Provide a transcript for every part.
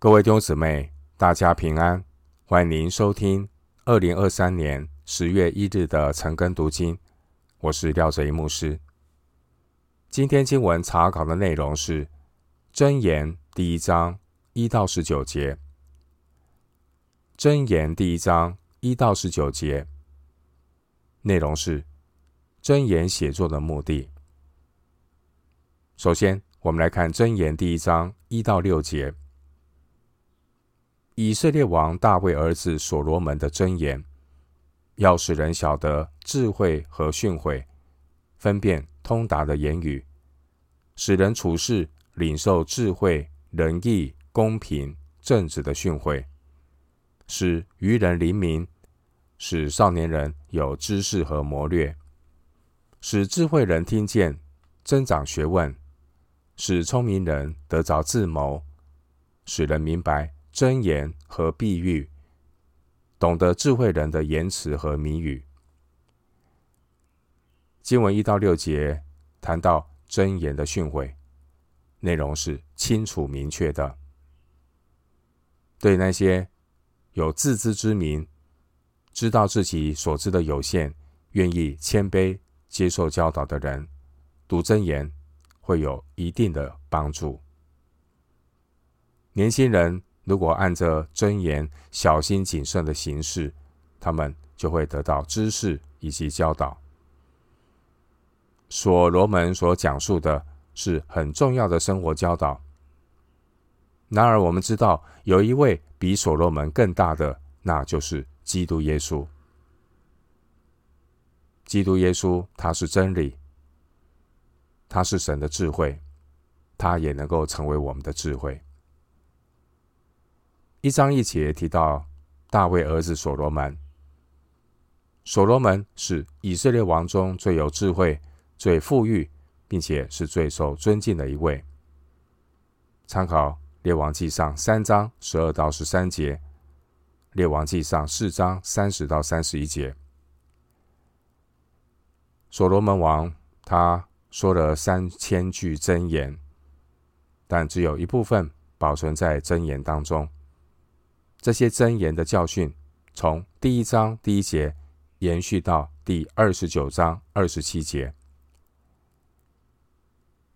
各位弟兄姊妹，大家平安！欢迎您收听二零二三年十月一日的晨更读经。我是廖哲一牧师。今天经文查考的内容是《真言》第一章一到十九节，《真言》第一章一到十九节内容是真言写作的目的。首先，我们来看《真言》第一章一到六节。以色列王大卫儿子所罗门的箴言，要使人晓得智慧和训诲，分辨通达的言语，使人处事领受智慧、仁义、公平、正直的训诲，使愚人灵明，使少年人有知识和谋略，使智慧人听见，增长学问，使聪明人得着智谋，使人明白。箴言和比喻，懂得智慧人的言辞和谜语。经文一到六节谈到箴言的训诲，内容是清楚明确的。对那些有自知之明、知道自己所知的有限、愿意谦卑接受教导的人，读箴言会有一定的帮助。年轻人。如果按着箴言小心谨慎的行事，他们就会得到知识以及教导。所罗门所讲述的是很重要的生活教导。然而，我们知道有一位比所罗门更大的，那就是基督耶稣。基督耶稣，他是真理，他是神的智慧，他也能够成为我们的智慧。一章一节提到大卫儿子所罗门。所罗门是以色列王中最有智慧、最富裕，并且是最受尊敬的一位。参考列王记上三章十二到十三节，列王记上四章三十到三十一节。所罗门王他说了三千句箴言，但只有一部分保存在箴言当中。这些箴言的教训，从第一章第一节延续到第二十九章二十七节。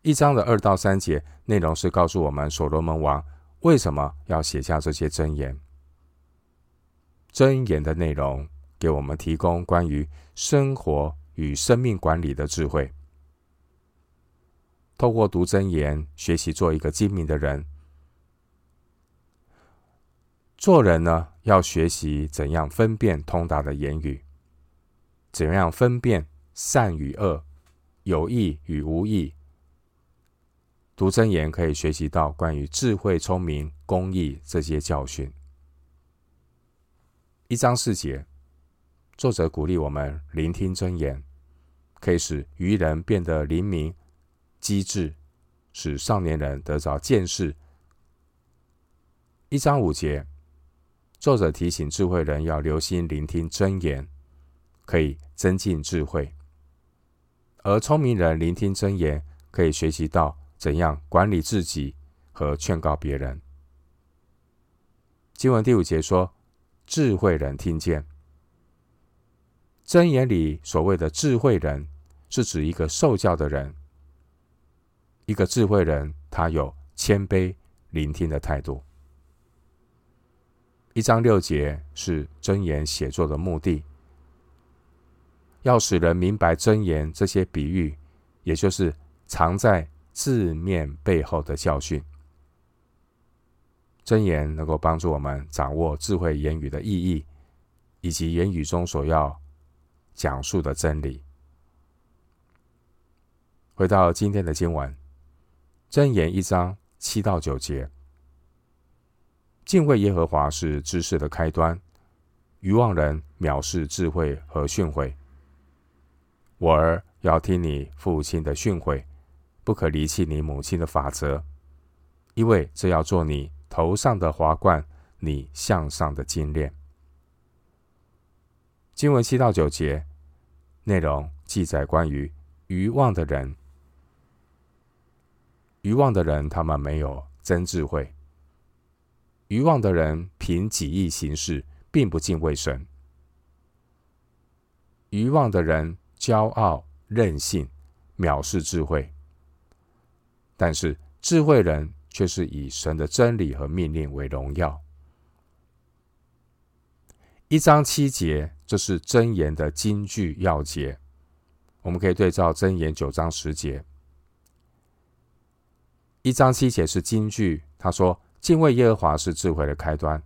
一章的二到三节内容是告诉我们所罗门王为什么要写下这些箴言。箴言的内容给我们提供关于生活与生命管理的智慧。透过读箴言，学习做一个精明的人。做人呢，要学习怎样分辨通达的言语，怎样分辨善与恶，有益与无益。读真言可以学习到关于智慧、聪明、公义这些教训。一章四节，作者鼓励我们聆听真言，可以使愚人变得灵敏、机智，使少年人得着见识。一章五节。作者提醒智慧人要留心聆听真言，可以增进智慧；而聪明人聆听真言，可以学习到怎样管理自己和劝告别人。经文第五节说：“智慧人听见。”真言里所谓的智慧人，是指一个受教的人。一个智慧人，他有谦卑聆听的态度。一章六节是箴言写作的目的，要使人明白箴言这些比喻，也就是藏在字面背后的教训。箴言能够帮助我们掌握智慧言语的意义，以及言语中所要讲述的真理。回到今天的经文，箴言一章七到九节。敬畏耶和华是知识的开端，愚妄人藐视智慧和训诲。我儿要听你父亲的训诲，不可离弃你母亲的法则，因为这要做你头上的华冠，你向上的金链。经文七到九节内容记载关于愚妄的人，愚妄的人他们没有真智慧。愚妄的人凭己意行事，并不敬畏神。愚妄的人骄傲任性，藐视智慧。但是智慧人却是以神的真理和命令为荣耀。一章七节，这是箴言的金句要节。我们可以对照箴言九章十节。一章七节是金句，他说：“敬畏耶和华是智慧的开端。”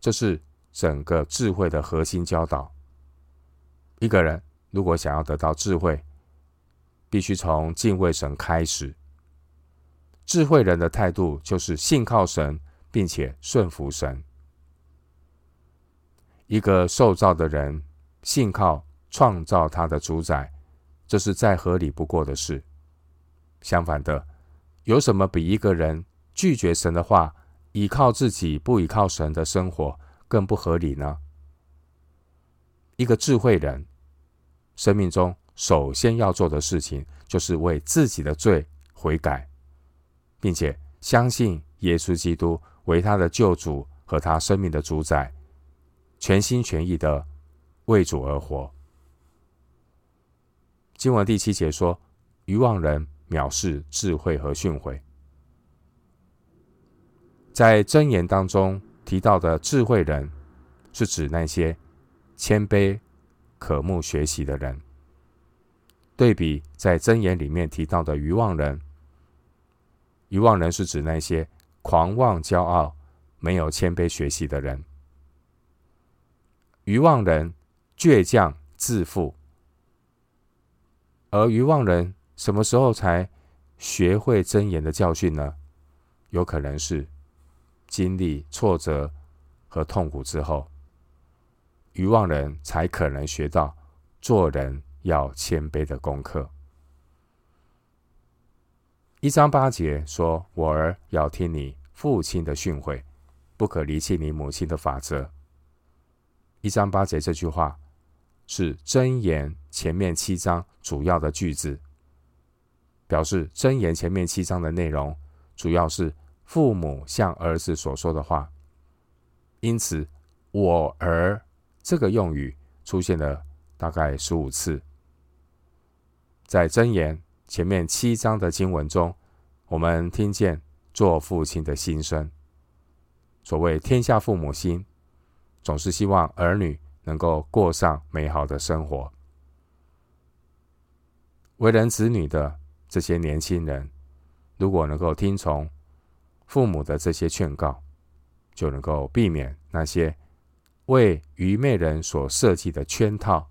这是整个智慧的核心教导。一个人如果想要得到智慧，必须从敬畏神开始。智慧人的态度就是信靠神，并且顺服神。一个受造的人信靠创造他的主宰，这是再合理不过的事。相反的，有什么比一个人拒绝神的话，依靠自己不依靠神的生活更不合理呢？一个智慧人，生命中首先要做的事情，就是为自己的罪悔改，并且相信耶稣基督为他的救主和他生命的主宰，全心全意的为主而活。经文第七节说：“愚妄人。”藐视智慧和训诲，在箴言当中提到的智慧人，是指那些谦卑、渴慕学习的人。对比在箴言里面提到的愚妄人，愚妄人是指那些狂妄、骄傲、没有谦卑学习的人。愚妄人倔强、自负，而愚妄人。什么时候才学会箴言的教训呢？有可能是经历挫折和痛苦之后，愚妄人才可能学到做人要谦卑的功课。一章八节说：“我儿要听你父亲的训诲，不可离弃你母亲的法则。”一章八节这句话是箴言前面七章主要的句子。表示箴言前面七章的内容，主要是父母向儿子所说的话，因此“我儿”这个用语出现了大概十五次。在箴言前面七章的经文中，我们听见做父亲的心声。所谓天下父母心，总是希望儿女能够过上美好的生活。为人子女的。这些年轻人，如果能够听从父母的这些劝告，就能够避免那些为愚昧人所设计的圈套，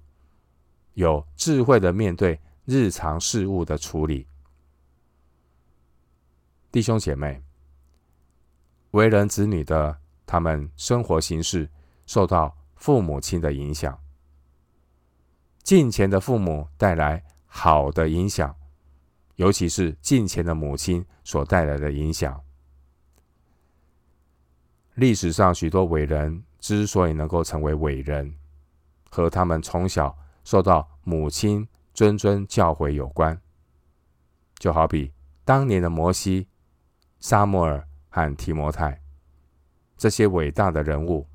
有智慧的面对日常事务的处理。弟兄姐妹，为人子女的，他们生活形式受到父母亲的影响，近前的父母带来好的影响。尤其是近前的母亲所带来的影响。历史上许多伟人之所以能够成为伟人，和他们从小受到母亲谆谆教诲有关。就好比当年的摩西、沙摩尔和提摩太这些伟大的人物，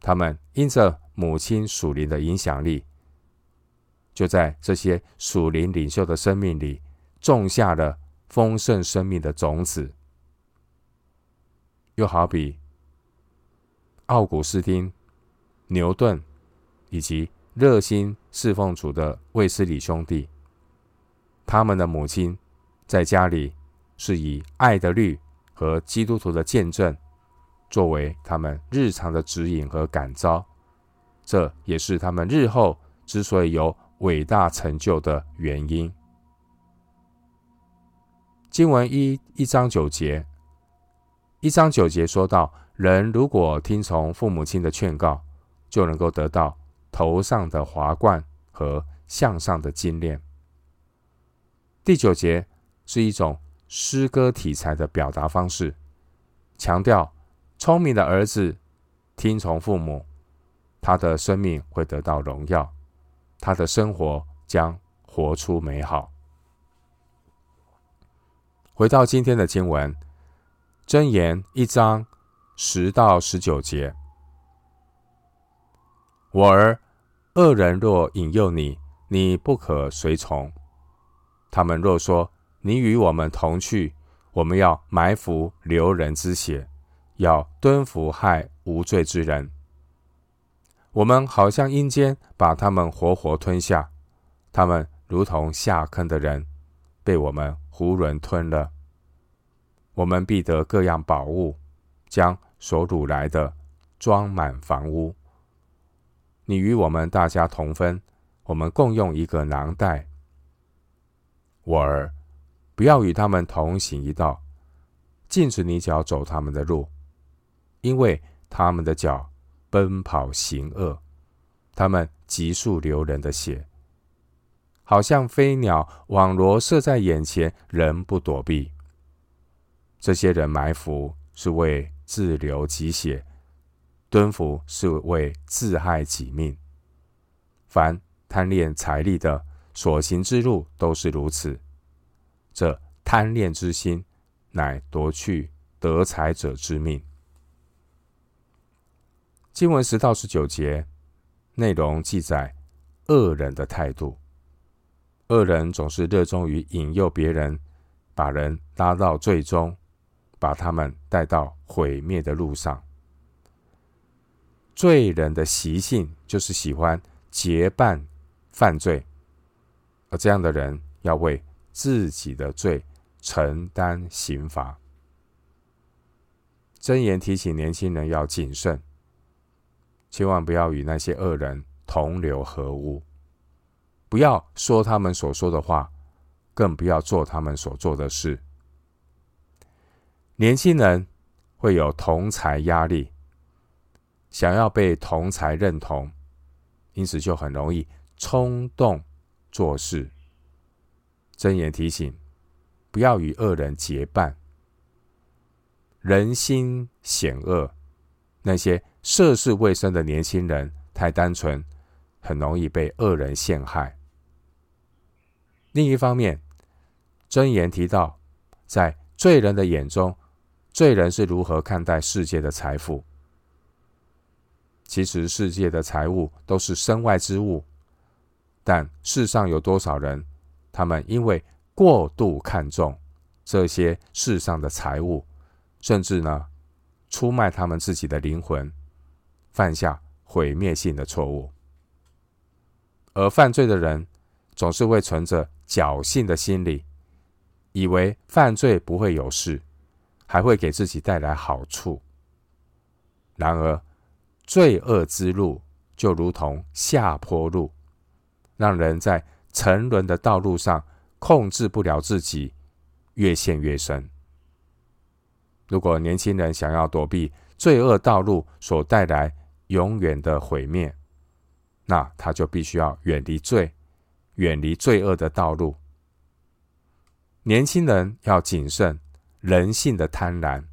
他们因着母亲属灵的影响力，就在这些属灵领袖的生命里。种下了丰盛生命的种子，又好比奥古斯丁、牛顿以及热心侍奉主的卫斯理兄弟，他们的母亲在家里是以爱的律和基督徒的见证作为他们日常的指引和感召，这也是他们日后之所以有伟大成就的原因。经文一一章九节，一章九节说到，人如果听从父母亲的劝告，就能够得到头上的华冠和项上的金链。第九节是一种诗歌题材的表达方式，强调聪明的儿子听从父母，他的生命会得到荣耀，他的生活将活出美好。回到今天的经文，箴言一章十到十九节。我儿，恶人若引诱你，你不可随从。他们若说，你与我们同去，我们要埋伏流人之血，要蹲伏害无罪之人。我们好像阴间，把他们活活吞下，他们如同下坑的人，被我们囫囵吞了。我们必得各样宝物，将所掳来的装满房屋。你与我们大家同分，我们共用一个囊袋。我儿，不要与他们同行一道，禁止你脚走他们的路，因为他们的脚。奔跑行恶，他们急速流人的血，好像飞鸟网罗射在眼前，人不躲避。这些人埋伏是为自流己血，蹲伏是为自害己命。凡贪恋财利的，所行之路都是如此。这贪恋之心，乃夺去得财者之命。经文十到十九节内容记载恶人的态度。恶人总是热衷于引诱别人，把人拉到罪中，把他们带到毁灭的路上。罪人的习性就是喜欢结伴犯罪，而这样的人要为自己的罪承担刑罚。箴言提醒年轻人要谨慎。千万不要与那些恶人同流合污，不要说他们所说的话，更不要做他们所做的事。年轻人会有同才压力，想要被同才认同，因此就很容易冲动做事。箴言提醒：不要与恶人结伴，人心险恶，那些。涉世未深的年轻人太单纯，很容易被恶人陷害。另一方面，箴言提到，在罪人的眼中，罪人是如何看待世界的财富。其实，世界的财物都是身外之物，但世上有多少人，他们因为过度看重这些世上的财物，甚至呢，出卖他们自己的灵魂。犯下毁灭性的错误，而犯罪的人总是会存着侥幸的心理，以为犯罪不会有事，还会给自己带来好处。然而，罪恶之路就如同下坡路，让人在沉沦的道路上控制不了自己，越陷越深。如果年轻人想要躲避罪恶道路所带来，永远的毁灭，那他就必须要远离罪，远离罪恶的道路。年轻人要谨慎人性的贪婪，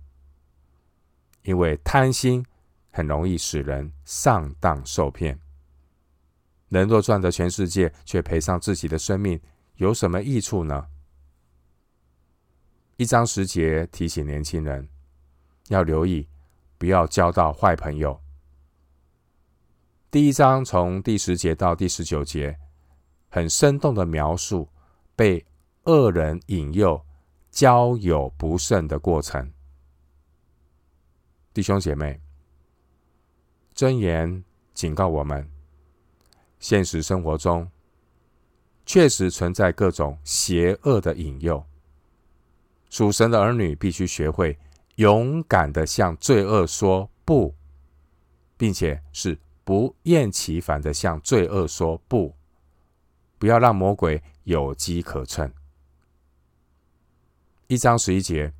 因为贪心很容易使人上当受骗。人若赚得全世界，却赔上自己的生命，有什么益处呢？一章十节提醒年轻人要留意，不要交到坏朋友。第一章从第十节到第十九节，很生动的描述被恶人引诱、交友不慎的过程。弟兄姐妹，箴言警告我们：现实生活中确实存在各种邪恶的引诱。属神的儿女必须学会勇敢的向罪恶说不，并且是。不厌其烦的向罪恶说不，不要让魔鬼有机可乘。一章十一节，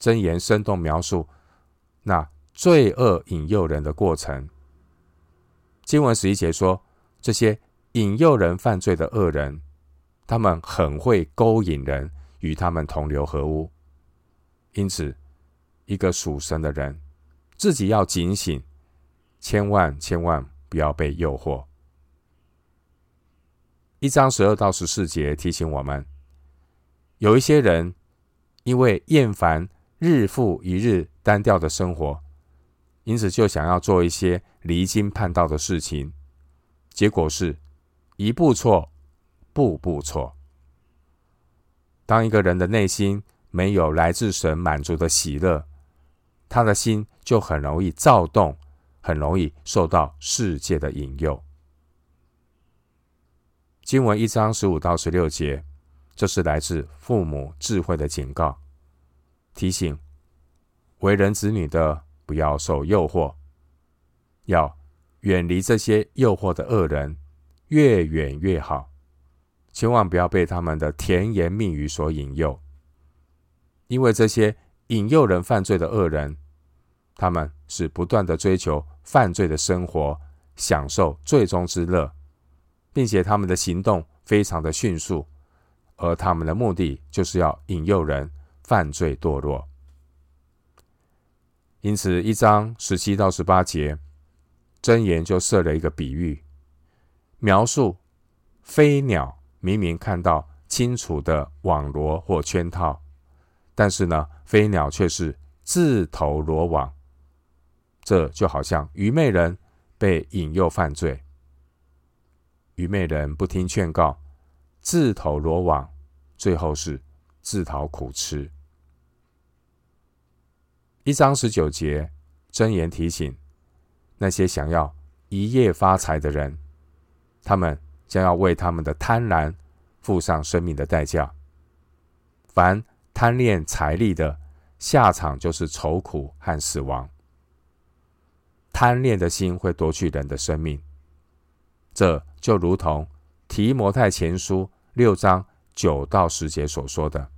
箴言生动描述那罪恶引诱人的过程。经文十一节说，这些引诱人犯罪的恶人，他们很会勾引人与他们同流合污。因此，一个属神的人自己要警醒。千万千万不要被诱惑。一章十二到十四节提醒我们，有一些人因为厌烦日复一日单调的生活，因此就想要做一些离经叛道的事情，结果是一步错，步步错。当一个人的内心没有来自神满足的喜乐，他的心就很容易躁动，很容易受到世界的引诱。经文一章十五到十六节，这是来自父母智慧的警告，提醒为人子女的不要受诱惑，要远离这些诱惑的恶人，越远越好。千万不要被他们的甜言蜜语所引诱，因为这些引诱人犯罪的恶人，他们是不断的追求犯罪的生活，享受最终之乐。并且他们的行动非常的迅速，而他们的目的就是要引诱人犯罪堕落。因此，一章十七到十八节，箴言就设了一个比喻，描述飞鸟明明看到清楚的网罗或圈套，但是呢，飞鸟却是自投罗网。这就好像愚昧人被引诱犯罪。愚昧人不听劝告，自投罗网，最后是自讨苦吃。一章十九节，真言提醒那些想要一夜发财的人，他们将要为他们的贪婪付上生命的代价。凡贪恋财力的，下场就是愁苦和死亡。贪恋的心会夺去人的生命。这就如同提摩太前书六章九到十节所说的。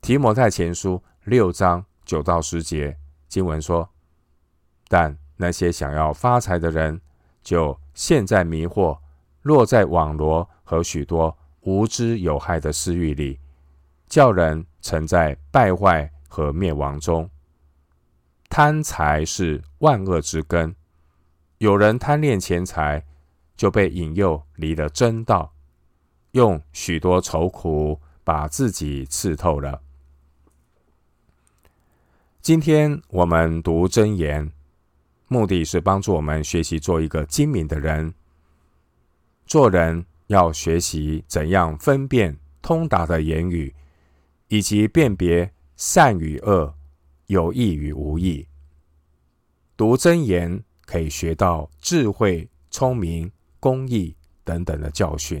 提摩太前书六章九到十节经文说：“但那些想要发财的人，就陷在迷惑，落在网罗和许多无知有害的私欲里，叫人沉在败坏和灭亡中。贪财是万恶之根。”有人贪恋钱财，就被引诱离了真道，用许多愁苦把自己刺透了。今天我们读真言，目的是帮助我们学习做一个精明的人。做人要学习怎样分辨通达的言语，以及辨别善与恶、有益与无益。读真言。可以学到智慧、聪明、公义等等的教训。